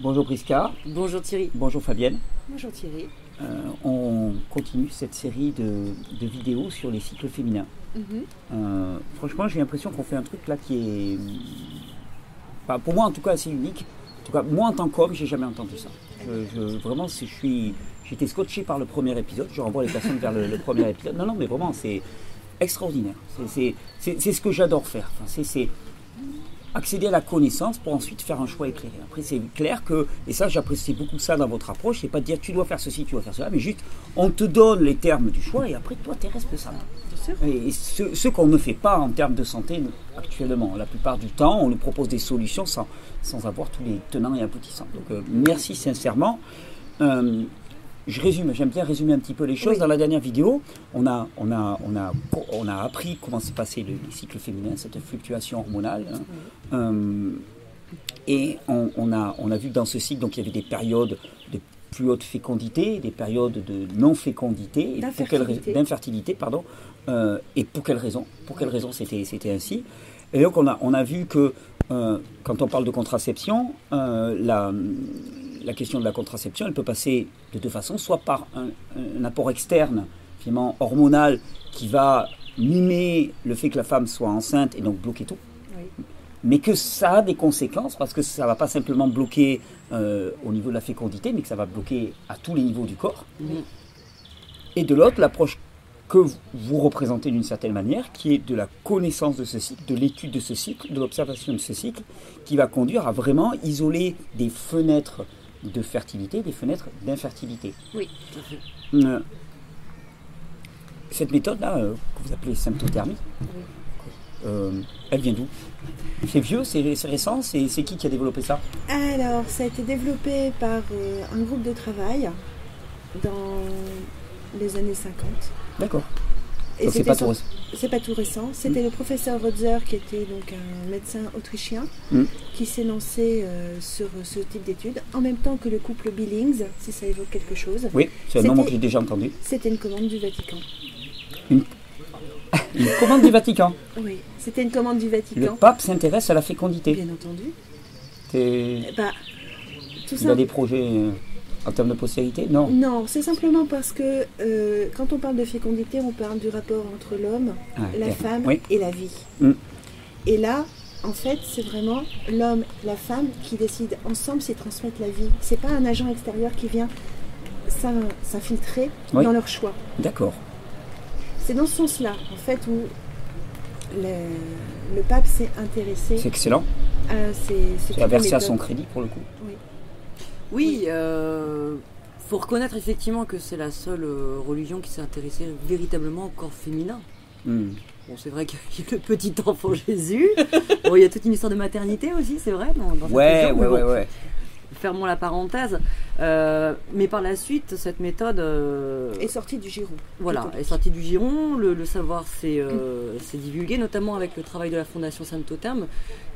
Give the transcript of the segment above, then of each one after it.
Bonjour Prisca. Bonjour Thierry. Bonjour Fabienne. Bonjour Thierry. Euh, on continue cette série de, de vidéos sur les cycles féminins. Mhm. Euh, franchement, j'ai l'impression qu'on fait un truc là qui est, enfin, pour moi en tout cas, assez unique. En tout cas, moi en tant qu'homme, j'ai jamais entendu ça. Je, je- vraiment, je suis, j'étais scotché par le premier épisode. Je renvoie les personnes vers le, le premier épisode. Non, non, mais vraiment, c'est extraordinaire. C'est- C'est c'est- c'est ce que j'adore faire. Enfin, c'est- c'est accéder à la connaissance pour ensuite faire un choix éclairé. Après, c'est clair que, et ça, j'apprécie beaucoup ça dans votre approche, c'est pas de dire tu dois faire ceci, tu dois faire cela, mais juste on te donne les termes du choix et après, toi, tu es responsable. Et ce, ce qu'on ne fait pas en termes de santé actuellement. La plupart du temps, on nous propose des solutions sans, sans avoir tous les tenants et aboutissants. Donc, euh, merci sincèrement. Euh, je résume, j'aime bien résumer un petit peu les choses. Oui. Dans la dernière vidéo, on a, on a, on a, on a appris comment se passait le, les cycles féminins, cette fluctuation hormonale. hein. Euh, et on, on a, on a vu que dans ce cycle, donc, il y avait des périodes de plus haute fécondité, des périodes de non-fécondité, D'infertilité. pardon. Euh, et pour quelles raisons Pour quelles raisons c'était, c'était ainsi Et donc on a, on a vu que euh, quand on parle de contraception, la, la question de la contraception, elle peut passer de deux façons, soit par un, un apport externe, finalement hormonal, qui va mimer le fait que la femme soit enceinte et donc bloquer tout Oui. mais que ça a des conséquences parce que ça va pas simplement bloquer euh, au niveau de la fécondité, mais que ça va bloquer à tous les niveaux du corps. Et de l'autre, l'approche que vous représentez d'une certaine manière, qui est de la connaissance de ce cycle, de l'étude de ce cycle, de l'observation de ce cycle, qui va conduire à vraiment isoler des fenêtres de fertilité, des fenêtres d'infertilité. Oui, tout à fait. Euh, cette méthode-là, euh, que vous appelez symptothermie, euh, elle vient d'où? C'est vieux, c'est récent, c'est qui qui a développé ça? Alors, ça a été développé par un groupe de travail dans les années 50. D'accord. Et Donc c'est pas tout récent. C'est pas tout récent. C'était le professeur Rotzer, qui était donc un médecin autrichien, Mm. qui s'est lancé euh, sur ce type d'études, en même temps que le couple Billings, si ça évoque quelque chose. Oui, c'est un nom que j'ai déjà entendu. C'était une commande du Vatican. Une commande du Vatican. Oui, c'était une commande du Le Vatican. pape s'intéresse à la fécondité. Bien entendu. Eh ben, Il a des projets euh, en termes de postérité Non. Non, c'est simplement parce que euh, quand on parle de fécondité, on parle du rapport entre l'homme, Ah, la femme Oui. et la vie. Mm. Et là, en fait, c'est vraiment l'homme, la femme qui décident ensemble s'ils transmettent la vie. C'est pas un agent extérieur qui vient s'in- s'infiltrer Oui. dans leur choix. D'accord. C'est dans ce sens-là, en fait, où le, le pape s'est intéressé C'est excellent. C'est à verser à son crédit pour le coup. Oui. Oui, euh, faut reconnaître effectivement que c'est la seule euh, religion qui s'est intéressée véritablement au corps féminin. Hmm. Bon, c'est vrai qu'il y a le petit enfant Jésus. Bon, il y a toute une histoire de maternité aussi, c'est vrai. Dans, dans cette Ouais, religion, ouais, mais ouais, bon, ouais. Fermons la parenthèse. Euh, mais par la suite, cette méthode euh, Est sorti du giron. Voilà, est sortie du giron, le, le savoir s'est euh, s'est divulgué, notamment avec le travail de la Fondation Sainte-Terme,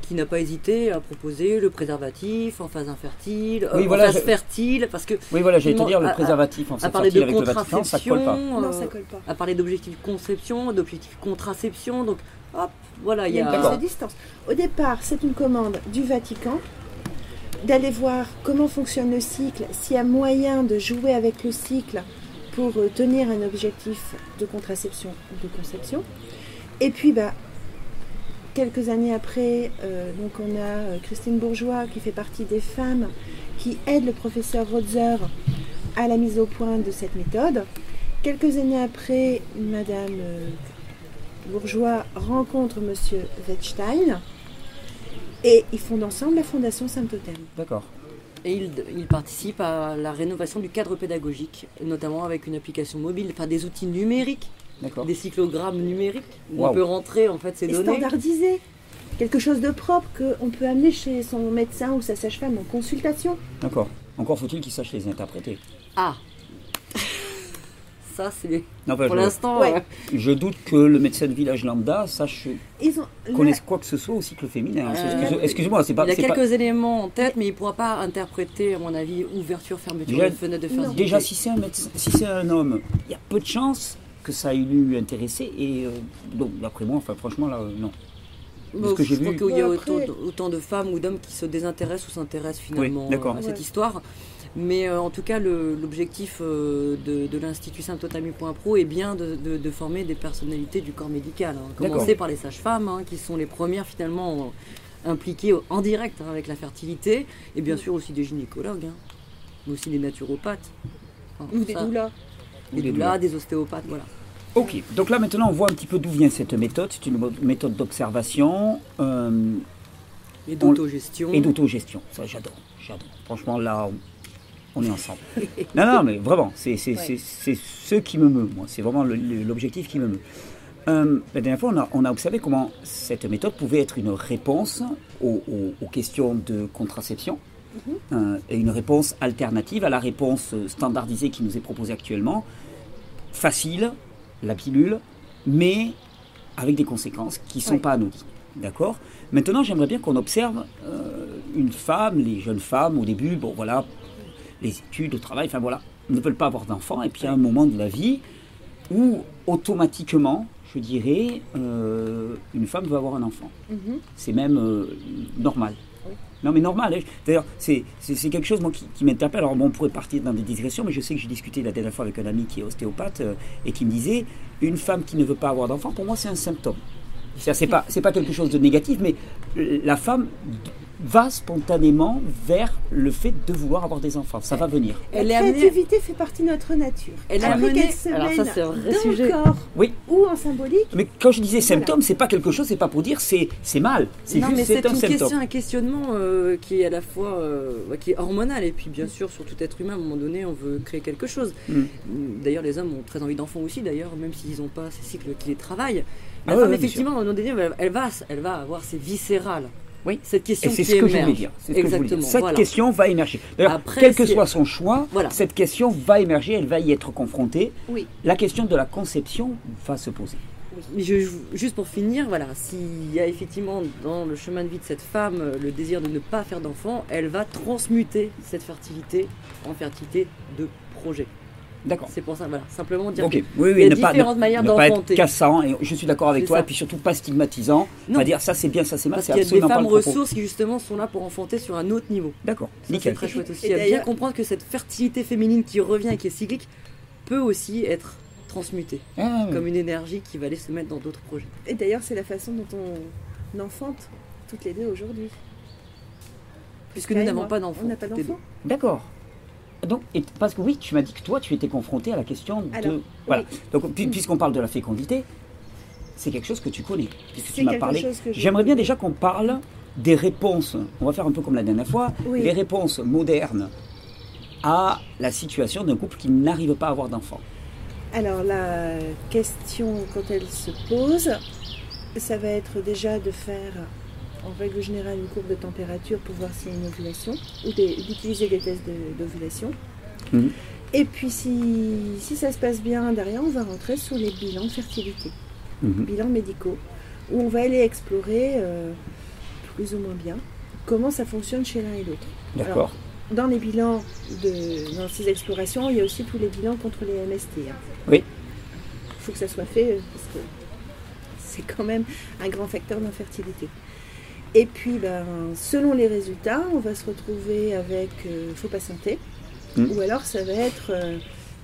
qui n'a pas hésité à proposer le préservatif en phase infertile, Oui, euh, voilà, en phase je- fertile, parce que Oui, voilà, j'allais te dire, le préservatif en sorti de avec le Vatican, ça colle pas. contraception, Non, ça colle pas. à parler d'objectifs conception, d'objectifs contraception, donc hop, voilà, il y Il y a a... une distance. Au départ, c'est une commande du Vatican d'aller voir comment fonctionne le cycle, s'il y a moyen de jouer avec le cycle pour euh, tenir un objectif de contraception ou de conception. Et puis, bah, quelques années après, euh, donc on a euh, Christine Bourgeois qui fait partie des femmes qui aident le professeur Rotzer à la mise au point de cette méthode. Quelques années après, Madame Bourgeois rencontre Monsieur Wettstein et ils fondent ensemble la Fondation Saint-Totem. D'accord. Et il, il participe à la rénovation du cadre pédagogique, notamment avec une application mobile, enfin des outils numériques, D'accord. des cyclogrammes numériques, où on peut rentrer en fait ces Et données. standardisé. Quelque chose de propre qu'on peut amener chez son médecin ou sa sage-femme en consultation. D'accord. Encore faut-il qu'il sache les interpréter. Ah Ça, c'est enfin, pour je, l'instant. Ouais. euh, je doute que le médecin de village lambda sache Ils ont là, connaisse quoi que ce soit au cycle féminin. Euh, Excuse- Excuse-moi, c'est pas. il a c'est pas- quelques éléments en tête, mais il ne pourra pas interpréter, à mon avis, ouverture, fermeture Déjà- de fenêtre de fertilité. Déjà, si c'est un médecin, si c'est un homme, il y a peu de chances que ça ait lui intéressé. Et euh, donc, d'après moi, enfin, franchement, là, euh, non. ce que j'ai je crois vu. qu'il y a autant, de femmes ou d'hommes qui se désintéressent ou s'intéressent finalement à cette Ouais. histoire. Mais euh, en tout cas, l'objectif euh, de, de l'Institut Saint-Otami.pro est bien de, de- de former des personnalités du corps médical. hein. Commencer par les sages-femmes, hein, qui sont les premières finalement impliquées en direct hein, avec la fertilité, et bien sûr aussi des gynécologues, hein, mais aussi des naturopathes. Enfin, Ou des ça, doulas. des Ou des doulas, des ostéopathes, voilà. Ok, donc là maintenant on voit un petit peu d'où vient cette méthode. C'est une méthode d'observation euh, Et d'autogestion. et d'autogestion. Ça j'adore, j'adore. Franchement là, on, on est ensemble. non, non, mais vraiment, c'est c'est- Ouais. c'est- c'est ce qui me meut, moi. C'est vraiment l'objectif qui me meut. Euh, la dernière fois, on a, on a observé comment cette méthode pouvait être une réponse aux, aux- aux questions de contraception euh, et une réponse alternative à la réponse standardisée qui nous est proposée actuellement. Facile, la pilule, mais avec des conséquences qui ne sont Ouais. pas anodines. D'accord? Maintenant, j'aimerais bien qu'on observe euh, une femme, les jeunes femmes, au début, bon voilà, les études, le travail, enfin voilà, ne veulent pas avoir d'enfants, et puis il y a un moment de la vie où automatiquement, je dirais, euh, une femme veut avoir un enfant. Mhm. C'est même euh, normal. Oui. Non mais normal, hein. d'ailleurs c'est, quelque chose moi, qui, qui m'interpelle. Alors bon, on pourrait partir dans des digressions, mais je sais que j'ai discuté la dernière fois avec un ami qui est ostéopathe euh, et qui me disait, une femme qui ne veut pas avoir d'enfant, pour moi c'est un symptôme. C'est-à-dire, c'est pas, pas quelque chose de négatif, mais la femme va spontanément vers le fait de vouloir avoir des enfants. Ça va venir. Elle la amenée- fait partie de notre nature. Elle est Après amenée- alors ça, c'est un vrai dans sujet. le corps Oui. ou en symbolique, Mais quand je disais Voilà. symptôme, c'est pas quelque chose, c'est pas pour dire c'est, c'est mal. C'est non, juste mais c'est un une symptôme. question, un questionnement euh, qui est à la fois euh, qui est hormonal et puis bien sûr sur tout être humain à un moment donné on veut créer quelque chose. Mm. D'ailleurs les hommes ont très envie d'enfants aussi d'ailleurs même s'ils n'ont pas ces cycles qui les travaillent. La Ah femme bien effectivement elle, elle va elle va avoir ses viscérales. Oui. Cette Et question c'est ce que je émerge. voulais dire. C'est ce que je voulais dire. Exactement. Cette voilà. question va émerger. D'ailleurs, Après, quel que soit son choix, Voilà. cette question va émerger, elle va y être confrontée. oui. La question de la conception va se poser. Je- juste pour finir, voilà, s'il y a effectivement dans le chemin de vie de cette femme euh, le désir de ne pas faire d'enfant, elle va transmuter cette fertilité en fertilité de projet. D'accord. C'est pour ça, voilà, simplement dire Ok. que Oui, il oui, y a ne pas, différentes ne- manières ne pas être d'enfanter. cassant. Et je suis d'accord avec C'est toi. ça. Et puis surtout pas stigmatisant. Non. Pas dire ça c'est bien, ça c'est mal. Parce C'est qu'il y a des pas femmes ressources qui justement sont là pour enfanter sur un autre niveau. D'accord. Ça, C'est Nickel. très chouette aussi. Et à bien d'ailleurs- comprendre que cette fertilité féminine qui revient et qui est cyclique peut aussi être transmutée Ah, oui. comme une énergie qui va aller se mettre dans d'autres projets. Et d'ailleurs, c'est la façon dont on enfante toutes les deux aujourd'hui. Puisque nous n'avons pas d'enfants. On n'a pas d'enfants. D'accord. Donc, et- parce que oui, tu m'as dit que toi, tu étais confronté à la question de. Alors, voilà. oui. Donc, pu- puisqu'on parle de la fécondité, c'est quelque chose que tu connais, puisque tu m'as parlé. J'aimerais bien déjà qu'on parle des réponses. On va faire un peu comme la dernière fois. Oui. Les réponses modernes à la situation d'un couple qui n'arrive pas à avoir d'enfants. Alors la question quand elle se pose, ça va être déjà de faire en règle générale une courbe de température pour voir s'il y a une ovulation ou d'utiliser des tests d'ovulation. Mhm. Et puis si, si ça se passe bien derrière, on va rentrer sur les bilans de fertilité, Mhm. bilans médicaux, où on va aller explorer euh, plus ou moins bien comment ça fonctionne chez l'un et l'autre. D'accord. Dans les bilans, de, dans ces explorations, il y a aussi tous les bilans contre les MST. hein. Oui. Il faut que ça soit fait euh, parce que c'est quand même un grand facteur d'infertilité. Et puis, ben, selon les résultats, on va se retrouver avec euh, faux patienté. Mm. Ou alors, ça va être euh,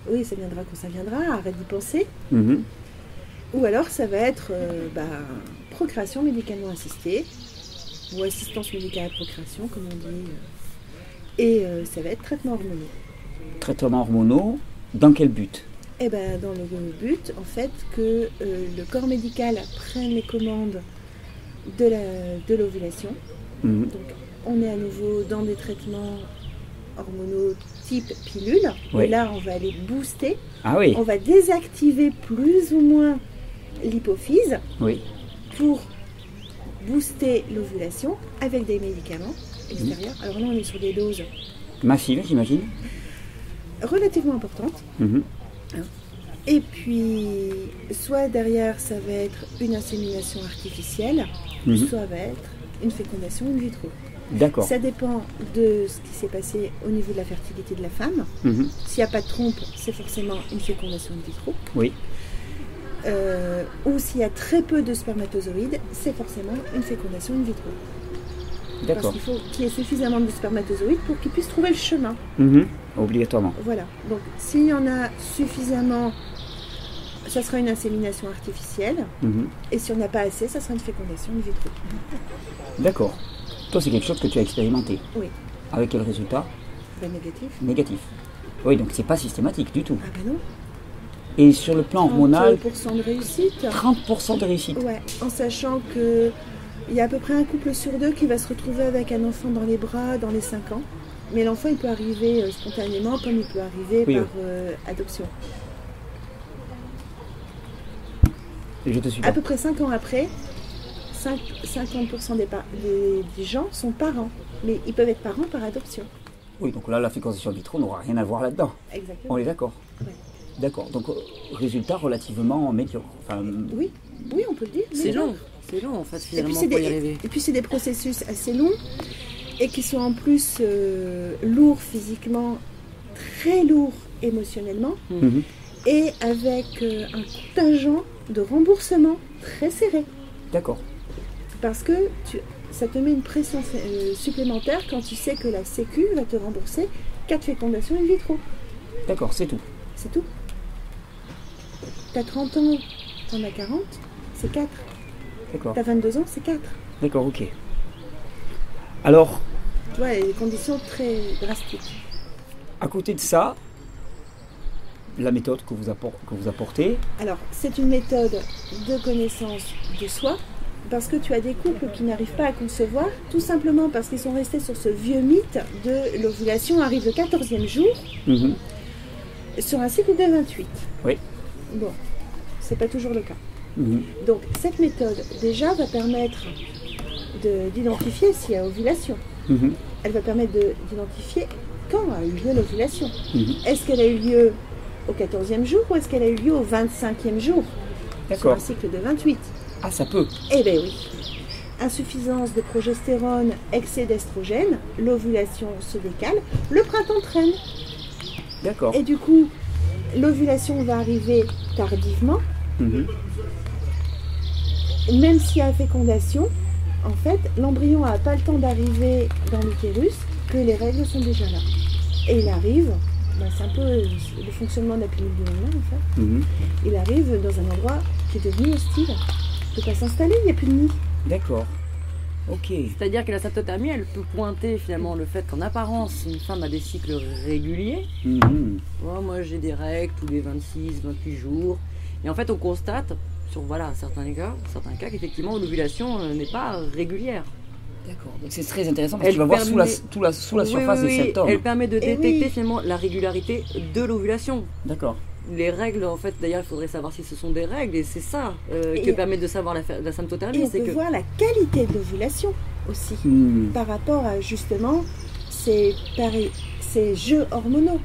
oui, ça viendra quand ça viendra, arrête d'y penser. Mhm. Ou alors, ça va être euh, ben, procréation médicalement assistée ou assistance médicale à procréation, comme on dit. Et euh, ça va être traitement hormonal. Traitements hormonaux, dans quel but? Eh ben, dans le but, en fait, que le corps médical prenne les commandes de la- de l'ovulation. Mhm. Donc, on est à nouveau dans des traitements hormonaux type pilule. Oui. Et là, on va aller booster. Ah oui, On va désactiver plus ou moins l'hypophyse oui. pour booster l'ovulation avec des médicaments extérieurs. Alors là, on est sur des doses Massive, j'imagine. relativement importantes. Mhm. Et puis, soit derrière, ça va être une insémination artificielle, Mhm. soit va être une fécondation in vitro. D'accord. Ça dépend de ce qui s'est passé au niveau de la fertilité de la femme. Mhm. S'il n'y a pas de trompe, c'est forcément une fécondation in vitro. Oui. euh, ou s'il y a très peu de spermatozoïdes, c'est forcément une fécondation in vitro. Parce D'accord. qu'il faut qu'il y ait suffisamment de spermatozoïdes pour qu'ils puissent trouver le chemin. Mhm. Obligatoirement. Voilà. Donc s'il y en a suffisamment, ça sera une insémination artificielle. Mhm. Et si on n'a pas assez, ça sera une fécondation in vitro. D'accord. Toi, c'est quelque chose que tu as expérimenté. Oui. Avec quel résultat Ben, négatif. Négatif. Oui, donc c'est pas systématique du tout. Ah ben non. Et sur le plan hormonal, 30% de réussite. 30% de réussite. Ouais, en sachant que il y a à peu près un couple sur deux qui va se retrouver avec un enfant dans les bras dans les 5 ans. Mais l'enfant, il peut arriver euh, spontanément comme il peut arriver Oui, par oui. euh, adoption. Je te suis À peu près 5 ans après, 5 50% des, par- des- des gens sont parents. Mais ils peuvent être parents par adoption. Oui, donc là, la fécondation in vitro n'aura rien à voir là-dedans. Exactement. On est d'accord Ouais. D'accord. Donc, euh, résultat relativement médiocre. Enfin, Oui, oui, on peut le dire. C'est long, c'est long en fait Et puis finalement c'est pour y des, arriver. et puis c'est des processus assez longs et qui sont en plus euh, lourds physiquement, très lourds émotionnellement mhm. et avec euh, un contingent de remboursement très serré. D'accord. Parce que tu- ça te met une pression euh, supplémentaire quand tu sais que la Sécu va te rembourser 4 fécondations in vitro. D'accord, c'est tout. C'est tout. T'as 30 ans, t'en as 40, c'est 4. D'accord. T'as 22 ans, c'est 4. D'accord, ok. Alors, Tu vois, il y a des conditions très drastiques. à côté de ça, la méthode que vous, appor- que vous apportez, Alors, c'est une méthode de connaissance de soi, parce que tu as des couples qui n'arrivent pas à concevoir, tout simplement parce qu'ils sont restés sur ce vieux mythe de l'ovulation arrive le 14e jour, mhm, sur un cycle de 28. Oui. Bon, c'est pas toujours le cas. mhm, Donc, cette méthode, déjà, va permettre de- d'identifier s'il y a ovulation. mhm, Elle va permettre de- d'identifier quand a eu lieu l'ovulation. Est-ce qu'elle a eu lieu au 14e jour ou est-ce qu'elle a eu lieu au 25e jour? Sur un cycle de 28. Ah, ça peut. Eh bien oui. Insuffisance de progestérone, excès d'estrogène, l'ovulation se décale, le printemps traîne. D'accord. Et du coup, l'ovulation va arriver tardivement, Mhm. même s'il y a fécondation. En fait, l'embryon n'a pas le temps d'arriver dans l'utérus que les règles sont déjà là. Et il arrive, ben, c'est un peu le fonctionnement de la pilule du lendemain en fait, Mhm. il arrive dans un endroit qui est devenu hostile. Il ne peut pas s'installer, il n'y a plus de nid. D'accord. Ok. C'est-à-dire que la symptothermie, elle peut pointer finalement le fait qu'en apparence, une femme a des cycles réguliers. Mhm. Ouais, moi, j'ai des règles tous les 26, 28 jours. Et en fait, on constate, sur voilà, certains cas, certains cas qu'effectivement, l'ovulation euh, n'est pas régulière. D'accord. Donc c'est très intéressant parce que tu vas voir sous la, permet- sous la, sous la Oui, surface oui, des oui, symptômes. Elle permet de Eh détecter oui. finalement la régularité de l'ovulation. D'accord. Les règles, en fait, d'ailleurs, il faudrait savoir si ce sont des règles, et c'est ça euh, Et- que permet de savoir la, la Et symptothermie. on C'est peut que voir la qualité de l'ovulation aussi. Hmm. par rapport à justement ces, pari- ces jeux hormonaux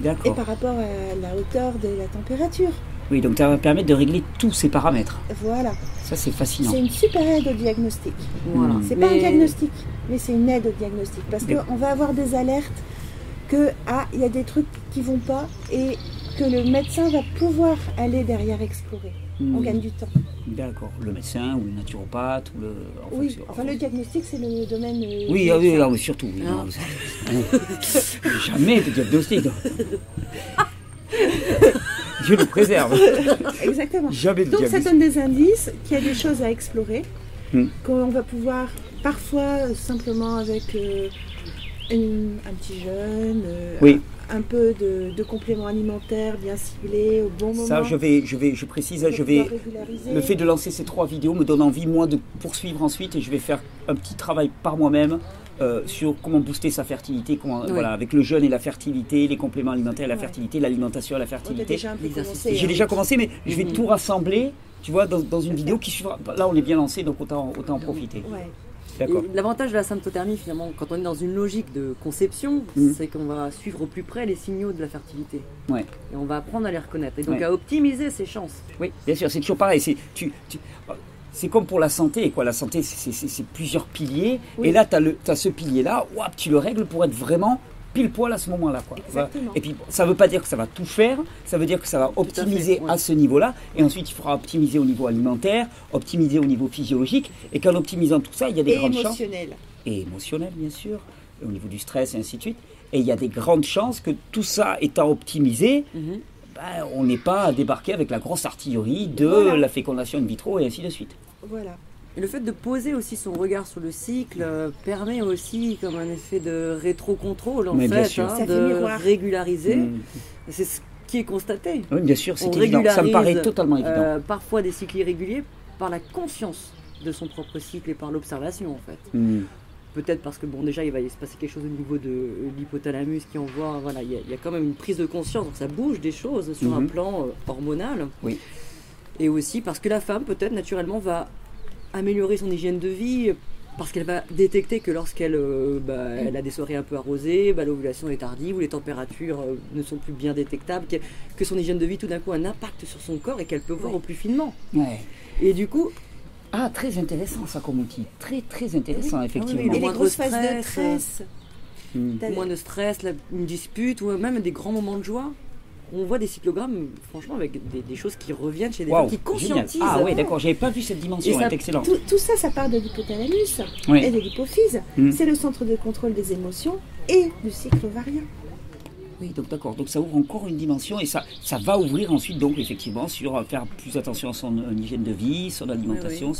et D'accord. par rapport à la hauteur de la température. Oui, donc ça va permettre de régler tous ces paramètres. Voilà, Ça, c'est fascinant. c'est une super aide au diagnostic. voilà. Hmm. C'est pas un diagnostic, mais c'est une aide au diagnostic parce qu'on va avoir des alertes que ah il y a des trucs qui vont pas et que le médecin va pouvoir aller derrière explorer. Hmm. On gagne du temps. D'accord. Le médecin ou le naturopathe ou le. Oui, enfin le diagnostic c'est le domaine. euh, Oui, ah oui, ah oui, surtout. oui, Ah. non, Jamais de diagnostic. Dieu nous préserve. Exactement. Jamais Donc ça donne des indices qu'il y a des choses à explorer, Hmm. qu'on va pouvoir parfois simplement avec euh, une- un petit jeûne, euh, Oui. un, un peu de, de compléments alimentaires bien ciblés au bon moment. Ça, je vais, je vais, je précise, je vais. Le fait de lancer ces trois vidéos me donne envie, moi, de poursuivre ensuite et je vais faire un petit travail par moi-même euh, sur comment booster sa fertilité, comment, Oui. voilà, avec le jeûne et la fertilité, les compléments alimentaires et la Ouais. fertilité, l'alimentation et la fertilité. J'ai hein. déjà commencé, mais je vais Mhm. tout rassembler, tu vois, dans, dans une vidéo qui suivra. Là, on est bien lancé, donc autant, autant en profiter. Ouais. L'avantage de la symptothermie, finalement, quand on est dans une logique de conception, Mhm. c'est qu'on va suivre au plus près les signaux de la fertilité. Ouais. Et on va apprendre à les reconnaître. Et donc Ouais. à optimiser ses chances. Oui, bien sûr, c'est toujours pareil. C'est, tu, tu- c'est comme pour la santé, quoi. La santé, c'est, plusieurs piliers. Oui. Et là, tu as, ce pilier-là, tu le règles pour être vraiment pile poil à ce moment-là. Et puis, ça ne veut pas dire que ça va tout faire, ça veut dire que ça va optimiser à ce niveau-là, et ensuite il faudra optimiser au niveau alimentaire, optimiser au niveau physiologique, et qu'en optimisant tout ça, il y a des Et grandes chances émotionnel. et émotionnel, bien sûr, au niveau du stress et ainsi de suite. Et il y a des grandes chances que tout ça étant optimisé, Mhm. ben, on n'est pas à débarquer avec la grosse artillerie de Voilà. la fécondation in vitro et ainsi de suite. Voilà. Et le fait de poser aussi son regard sur le cycle euh, permet aussi comme un effet de rétro-contrôle en Mais bien fait, sûr. hein, de miroir. régulariser. Mm. C'est ce qui est constaté. Oui, bien sûr, c'est évident. Ça me paraît totalement évident. Euh, parfois des cycles irréguliers par la conscience de son propre cycle et par l'observation en fait. Mm. Peut-être parce que bon déjà il va se passer quelque chose au niveau de euh, l'hypothalamus qui envoie voilà il y, a- il y a quand même une prise de conscience donc ça bouge des choses sur un Mhm. plan euh, hormonal. Oui. Et aussi parce que la femme peut-être naturellement va améliorer son hygiène de vie euh, parce qu'elle va détecter que lorsqu'elle euh, bah, elle a des soirées un peu arrosées, bah, l'ovulation est tardive ou les températures euh, ne sont plus bien détectables, que, que son hygiène de vie tout d'un coup a un impact sur son corps et qu'elle peut voir Oui. au plus finement. Ouais. Et du coup, Ah, très intéressant ça comme outil. Très, très intéressant, oui, effectivement. Le Et les grosses phases de stress. T'as- moins de stress, la- une dispute ou même des grands moments de joie. On voit des cyclogrammes, franchement, avec des, des choses qui reviennent chez des Waouh, femmes qui génial. conscientisent. Ah oui, d'accord, j'avais pas vu cette dimension, c'est excellent. Tout, tout ça, ça part de l'hypothalamus Oui. et de l'hypophyse. Mm. C'est le centre de contrôle des émotions et du cycle ovarien. Oui, donc d'accord. Donc ça ouvre encore une dimension et ça, ça va ouvrir ensuite donc effectivement sur euh, faire plus attention à son euh, hygiène de vie, son alimentation.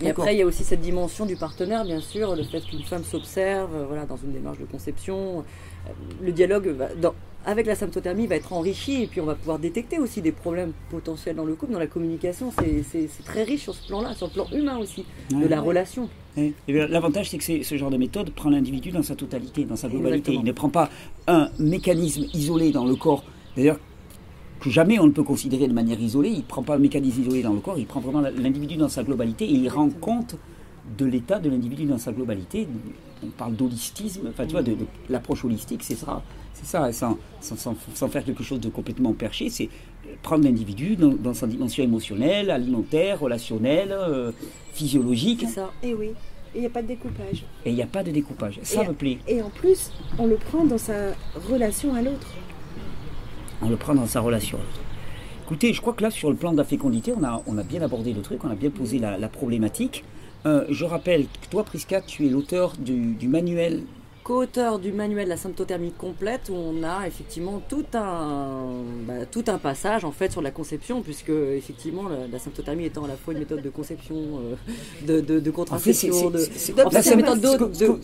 Et après, il y a aussi cette dimension du partenaire, bien sûr, le fait qu'une femme s'observe euh, voilà, dans une démarche de conception. Euh, Le dialogue va- dans- avec la symptothermie va être enrichi et puis on va pouvoir détecter aussi des problèmes potentiels dans le couple, dans la communication. C'est- très riche sur ce plan-là, sur le plan humain aussi, de Ouais. la relation. Ouais. L'avantage, c'est que ce genre de méthode prend l'individu dans sa totalité, dans sa globalité. Exactement. Il ne prend pas un mécanisme isolé dans le corps. D'ailleurs, que jamais on ne peut considérer de manière isolée. Il ne prend pas un mécanisme isolé dans le corps, il prend vraiment l'individu dans sa globalité et il rend compte de l'état de l'individu dans sa globalité. On parle d'holistisme, enfin tu vois, de, de l'approche holistique, c'est ça. C'est ça, sans, sans- faire quelque chose de complètement perché, c'est prendre l'individu dans, dans sa dimension émotionnelle, alimentaire, relationnelle, euh, physiologique, C'est ça. Et oui, il n'y a pas de découpage. et il n'y a pas de découpage. Ça Et- me plaît. Et en plus, on le prend dans sa relation à l'autre. on le prend dans sa relation. Écoutez, je crois que là, sur le plan de la fécondité, on a, on a bien abordé le truc, on a bien posé la, la problématique. Euh, je rappelle que toi, Prisca, tu es l'auteur du, du manuel. Co-auteur du manuel la symptothermie complète où on a effectivement tout un, bah, tout un passage en fait sur la conception puisque effectivement la, la symptothermie étant à la fois une méthode de conception, euh, de, de, de contraception, de, méthode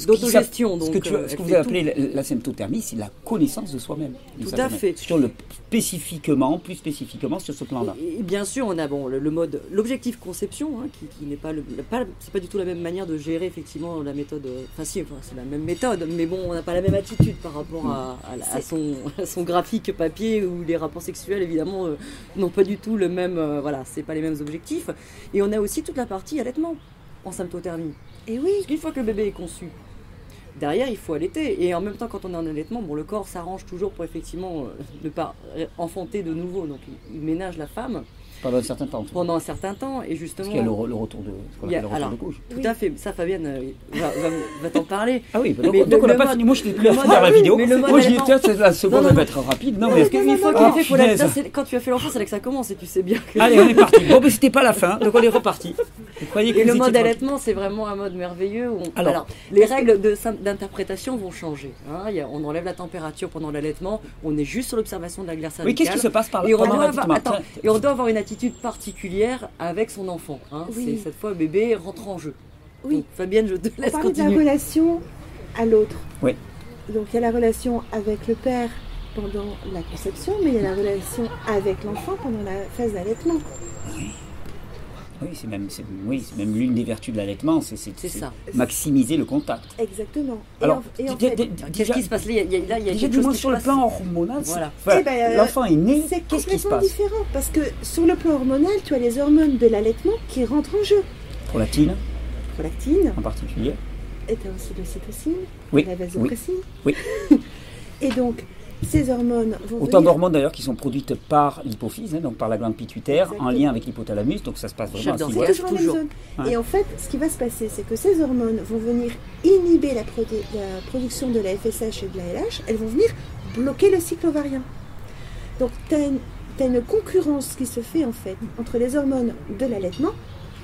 d'autogestion. Ce que, tu, ce que vous fait appelez la, la symptothermie, c'est la connaissance de soi-même. Tout à fait. Sur le, spécifiquement, plus spécifiquement sur ce plan-là. Et, et bien sûr, on a bon le, le mode, l'objectif conception, hein, qui, qui n'est pas, le, pas, c'est pas du tout la même manière de gérer effectivement la méthode. euh, Enfin si, enfin, c'est la même méthode, mais bon, on n'a pas la même attitude par rapport à, à la- à son, à son graphique papier où les rapports sexuels évidemment euh, n'ont pas du tout le même, euh, voilà, c'est pas les mêmes objectifs. Et on a aussi toute la partie allaitement en symptothermie. Et oui, Parce qu'une fois que le bébé est conçu, derrière il faut allaiter. Et en même temps, quand on est en allaitement, bon, le corps s'arrange toujours pour effectivement euh, ne pas enfanter de nouveau. Donc il, il ménage la femme Pendant un certain temps. pendant un certain temps. Et Parce justement. qu'il y a le, re- le retour de, ce qu'on Il y a- appelle le retour alors, de couche. Tout Oui. à fait, ça Fabienne euh, va, va- va t'en parler. Ah oui, donc, Mais donc le- on n'a pas mode- fini. Moi, je t'ai pris le à faire la vidéo. mais le Moi, allaitement- tiens, c'est la seconde, elle va être rapide. Non, Non, mais parce qu'une fois qu'il est fait pour punaise. la- ça, c'est- quand tu as fait l'enfant, c'est là que ça commence et tu sais bien que. Allez, on est parti. Bon, mais c'était pas la fin, donc on est reparti. Vous croyez que Et le mode allaitement, c'est vraiment un mode merveilleux. Où on- Alors, Alors, les règles d'interprétation vont changer. hein. Il y a- on enlève la température pendant l'allaitement. On est juste sur l'observation de la glaire Oui, qu'est-ce cervicale. qui se passe par Et là et on doit avoir une attitude particulière avec son enfant. hein. Oui. C'est cette fois le bébé rentre en jeu. oui. Donc, Fabienne, je te On laisse parlait de la relation à l'autre. Oui. Donc il y a la relation avec le père pendant la conception, mais il y a la relation avec l'enfant pendant la phase d'allaitement. Oui, c'est même, c'est- oui, c'est même l'une des vertus de l'allaitement, c'est, c'est- C'est c'est ça. maximiser le contact. Exactement. Et Alors, en- et en d- fait, d- d- Qu'est-ce qui se passe? Là Il y a, déjà dis-moi qui sur le plan hormonal, Voilà. Eh ben, euh, l'enfant est né, c'est qu'est-ce qui se passe? différent parce que sur le plan hormonal, tu as les hormones de l'allaitement qui rentrent en jeu. Prolactine Prolactine, en particulier. et tu as aussi l'ocytocine, Oui, la vasopressine. oui. Et donc, ces hormones vont Autant venir- d'hormones d'ailleurs qui sont produites par l'hypophyse, hein, donc par la glande pituitaire, en lien avec l'hypothalamus, donc ça se passe vraiment Chef à toujours la même toujours. zone. Ouais. Et en fait, ce qui va se passer, c'est que ces hormones vont venir inhiber la, production de la FSH et de la LH. Elles vont venir bloquer le cycle ovarien. Donc, tu as, une concurrence qui se fait en fait entre les hormones de l'allaitement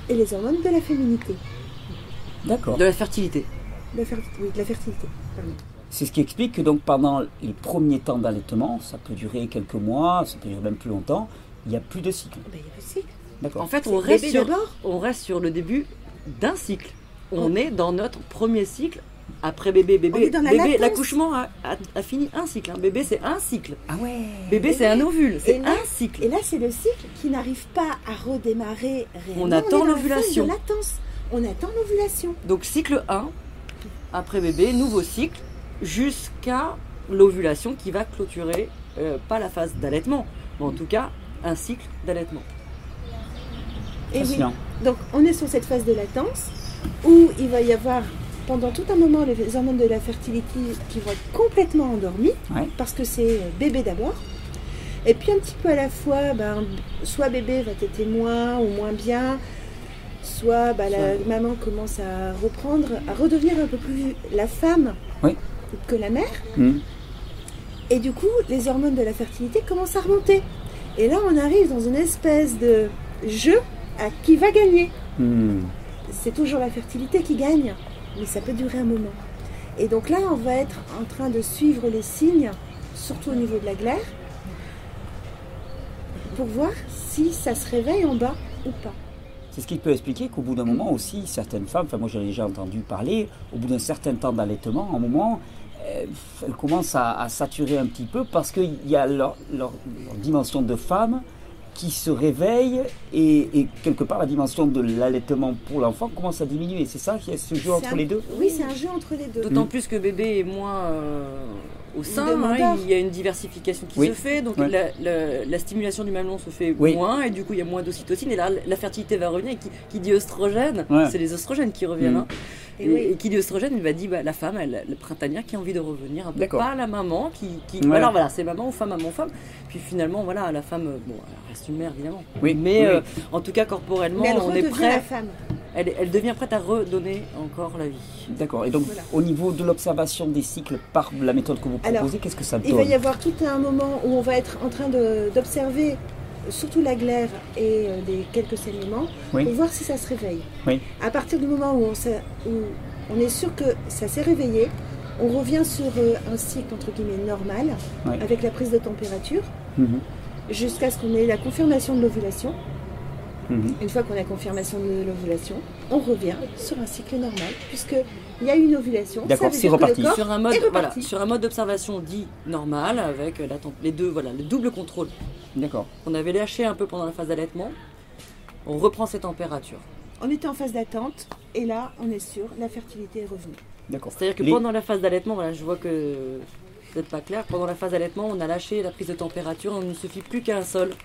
et les hormones de la féminité. D'accord. De la fertilité. De la, fer- oui, de la fertilité. pardon. C'est ce qui explique que donc pendant les premiers temps d'allaitement, ça peut durer quelques mois, ça peut durer même plus longtemps, il n'y a plus de cycle. Ben, il y a plus de cycle. D'accord. En fait, on reste, sur, d'abord. on reste sur le début d'un cycle. On est dans notre premier cycle. Après bébé, bébé, est dans la bébé, latence. l'accouchement a, a- a fini un cycle. hein. Bébé, c'est un cycle. Ah ouais Bébé, c'est un ovule, c'est un cycle. Et là, c'est le cycle qui n'arrive pas à redémarrer réellement. On attend l'ovulation. On attend l'ovulation. Donc cycle 1, après bébé, nouveau cycle, jusqu'à l'ovulation qui va clôturer, euh, pas la phase d'allaitement, mais en tout cas un cycle d'allaitement. Et oui. Donc, on est sur cette phase de latence où il va y avoir pendant tout un moment les hormones de la fertilité qui vont être complètement endormies Ouais. parce que c'est euh, bébé d'abord. Et puis un petit peu à la fois, ben, soit bébé va être moins ou moins bien, soit ben, la maman commence à reprendre, à redevenir un peu plus la femme Oui. Que la mère. Hmm. Et du coup, les hormones de la fertilité commencent à remonter. Et là, on arrive dans une espèce de jeu à qui va gagner. Hmm. C'est toujours la fertilité qui gagne, mais ça peut durer un moment. Et donc là, on va être en train de suivre les signes, surtout au niveau de la glaire, pour voir si ça se réveille en bas ou pas. C'est ce qui peut expliquer qu'au bout d'un moment aussi, certaines femmes, enfin moi j'ai déjà entendu parler, au bout d'un certain temps d'allaitement, à un moment, euh, elles commencent à, à saturer un petit peu parce qu'il y a leur, leur- leur dimension de femme qui se réveille et, et quelque part la dimension de l'allaitement pour l'enfant commence à diminuer. C'est ça qui est ce jeu entre un- les deux? Oui, c'est un jeu entre les deux. D'autant plus que bébé est moins euh, au sein, hein, il y a une diversification qui Oui. se fait, donc Ouais. la, la- la stimulation du mamelon se fait Oui. moins, et du coup il y a moins d'ocytocine, et là la fertilité va revenir, et qui, qui dit oestrogène, Ouais. c'est les oestrogènes qui reviennent. Mm. hein. Et Et, oui. et qui dit oestrogène, il va dire bah, la femme, elle, le printanière qui a envie de revenir un peu. D'accord. Pas la maman qui. qui Ouais. Alors voilà, c'est maman ou femme, maman, femme. Puis finalement, voilà, la femme, euh, bon, elle reste une mère évidemment. Oui, Mais oui, euh, en tout cas, corporellement, Mais elle on est redevient la prêt. femme. Elle, elle devient prête à redonner encore la vie. D'accord. Et donc Voilà. au niveau de l'observation des cycles par la méthode que vous proposez, qu'est-ce que ça Il va y donne avoir tout un moment où on va être en train d'observer surtout la glaire et euh, des quelques saignements Oui. pour voir si ça se réveille. Oui. À partir du moment où on, sait- où on est sûr que ça s'est réveillé, on revient sur euh, un cycle entre guillemets normal Oui. avec la prise de température Mhm. jusqu'à ce qu'on ait la confirmation de l'ovulation. Mhm. Une fois qu'on a confirmation de l'ovulation, on revient sur un cycle normal puisque il y a une ovulation. D'accord, c'est reparti. Sur un mode, voilà, sur un mode d'observation dit normal avec la les deux, voilà, le double contrôle. D'accord. On avait lâché un peu pendant la phase d'allaitement. On reprend ses températures. On était en phase d'attente et là, on est sûr, la fertilité est revenue. D'accord. C'est-à-dire que Les- pendant la phase d'allaitement, voilà, je vois que vous n'êtes pas clair. Pendant la phase d'allaitement, on a lâché la prise de température. On ne suffit plus qu'un seul D'accord.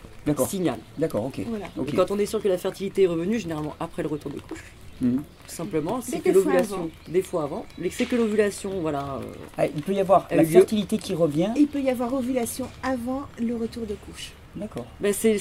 Signal. D'accord. Ok. Voilà. Et quand on est sûr que la fertilité est revenue, généralement après le retour de couche, Mhm. tout simplement, c'est que l'ovulation, des fois avant, mais c'est que l'ovulation, voilà. euh, Ah, il peut y avoir la fertilité qui revient. Il peut y avoir ovulation avant le retour de couche. D'accord. ben c'est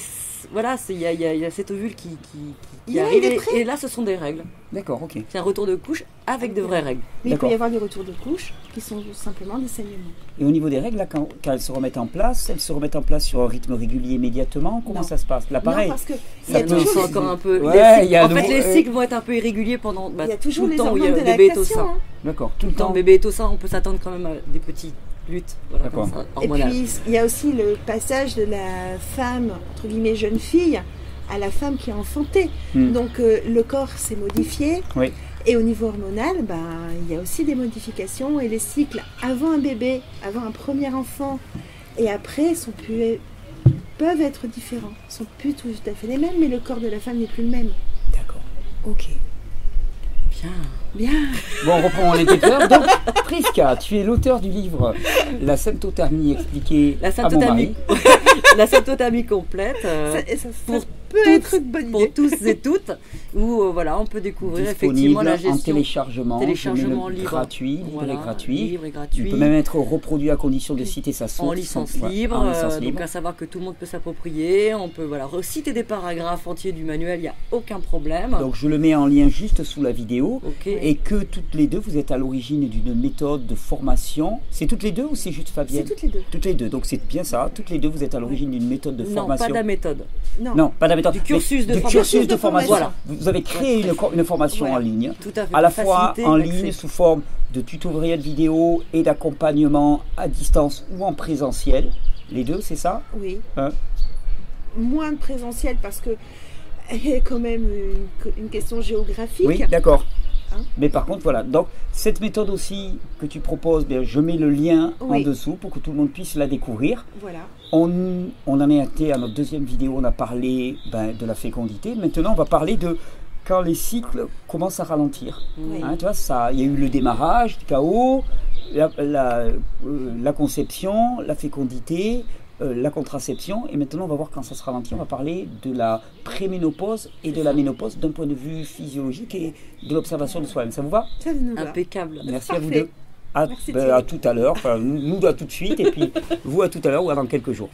voilà, c'est il y a, y y cet ovule qui, qui, qui- qui Il est- arrive il est et- prêt. et là ce sont des règles. D'accord. Ok. C'est un retour de couche avec de vraies règles. Mais il peut y avoir des retours de couche qui sont simplement des saignements. Et au niveau des règles, là, quand, quand elles se remettent en place, elles se remettent en place sur un rythme régulier immédiatement Comment Non. ça se passe? Là, pareil. Non, parce que il y Ça a peut toujours, les, encore un peu. Ouais, les cycles- il y a en fait, les euh, cycles vont être un peu irréguliers pendant bah, il y a toujours tout le temps où il y a bébé est au sein. hein. D'accord. Tout le temps. le bébé est au sein, on peut s'attendre quand même à des petites luttes, voilà, D'accord. comme ça, Et puis, il y a aussi le passage de la femme, entre guillemets, jeune fille, à la femme qui a enfanté. Hmm. Donc, euh, le corps s'est modifié. Oui. Et au niveau hormonal, ben, il y a aussi des modifications. Et les cycles avant un bébé, avant un premier enfant et après sont plus, peuvent être différents. sont plus tout à fait les mêmes, mais le corps de la femme n'est plus le même. D'accord. Ok. Bien. Bien. Bon, on reprend les peurs. Donc, Priska, tu es l'auteur du livre La symptothermie expliquée La à mon symptothermie, mari. la symptothermie complète. euh, Ça- et ça- ça pour- peut peut toutes, être une bonne pour tous et toutes, où euh, voilà, on peut découvrir effectivement la en gestion téléchargement, téléchargement libre. gratuit, libre Voilà, et gratuit. libre et Il peut même être reproduit à condition de citer sa source. en licence Ouais, libre, en licence euh, libre. donc à savoir que tout le monde peut s'approprier, on peut voilà reciter des paragraphes entiers du manuel, il n'y a aucun problème. Donc je le mets en lien juste sous la vidéo. ok. Et que toutes les deux, vous êtes à l'origine d'une méthode de formation. C'est toutes les deux ou c'est juste C'est Fabienne toutes les deux. Toutes les deux, donc c'est bien ça. Toutes les deux, vous êtes à l'origine d'une méthode de non, formation. pas de la méthode. Non. Non, pas de la méthode. Du cursus de du formation. cursus de formation. Voilà. Vous avez créé une, formation Voilà. en ligne, Tout à fait. à la fois en ligne sous forme de tutoriels vidéo et d'accompagnement à distance ou en présentiel. Les deux, c'est ça? Oui. Hein? Moins de présentiel parce que a quand même une, une question géographique. Oui, d'accord. Hein? Mais par contre, voilà. Donc, cette méthode aussi que tu proposes, bien, je mets le lien Oui. en dessous pour que tout le monde puisse la découvrir. Voilà. On, on en est été à notre deuxième vidéo, on a parlé ben, de la fécondité. Maintenant, on va parler de quand les cycles commencent à ralentir. Oui. Hein, tu vois, ça, il y a eu le démarrage, le chaos, la, la, euh, la conception, la fécondité, euh, la contraception. Et maintenant, on va voir quand ça se ralentit. On va parler de la préménopause et de la ménopause d'un point de vue physiologique et de l'observation de soi-même. Ça vous va? Ça nous va. Impeccable. Merci à vous deux. À, Merci, ben, à tout à l'heure. Enfin, nous, à tout de suite. Et puis, vous, à tout à l'heure ou dans quelques jours.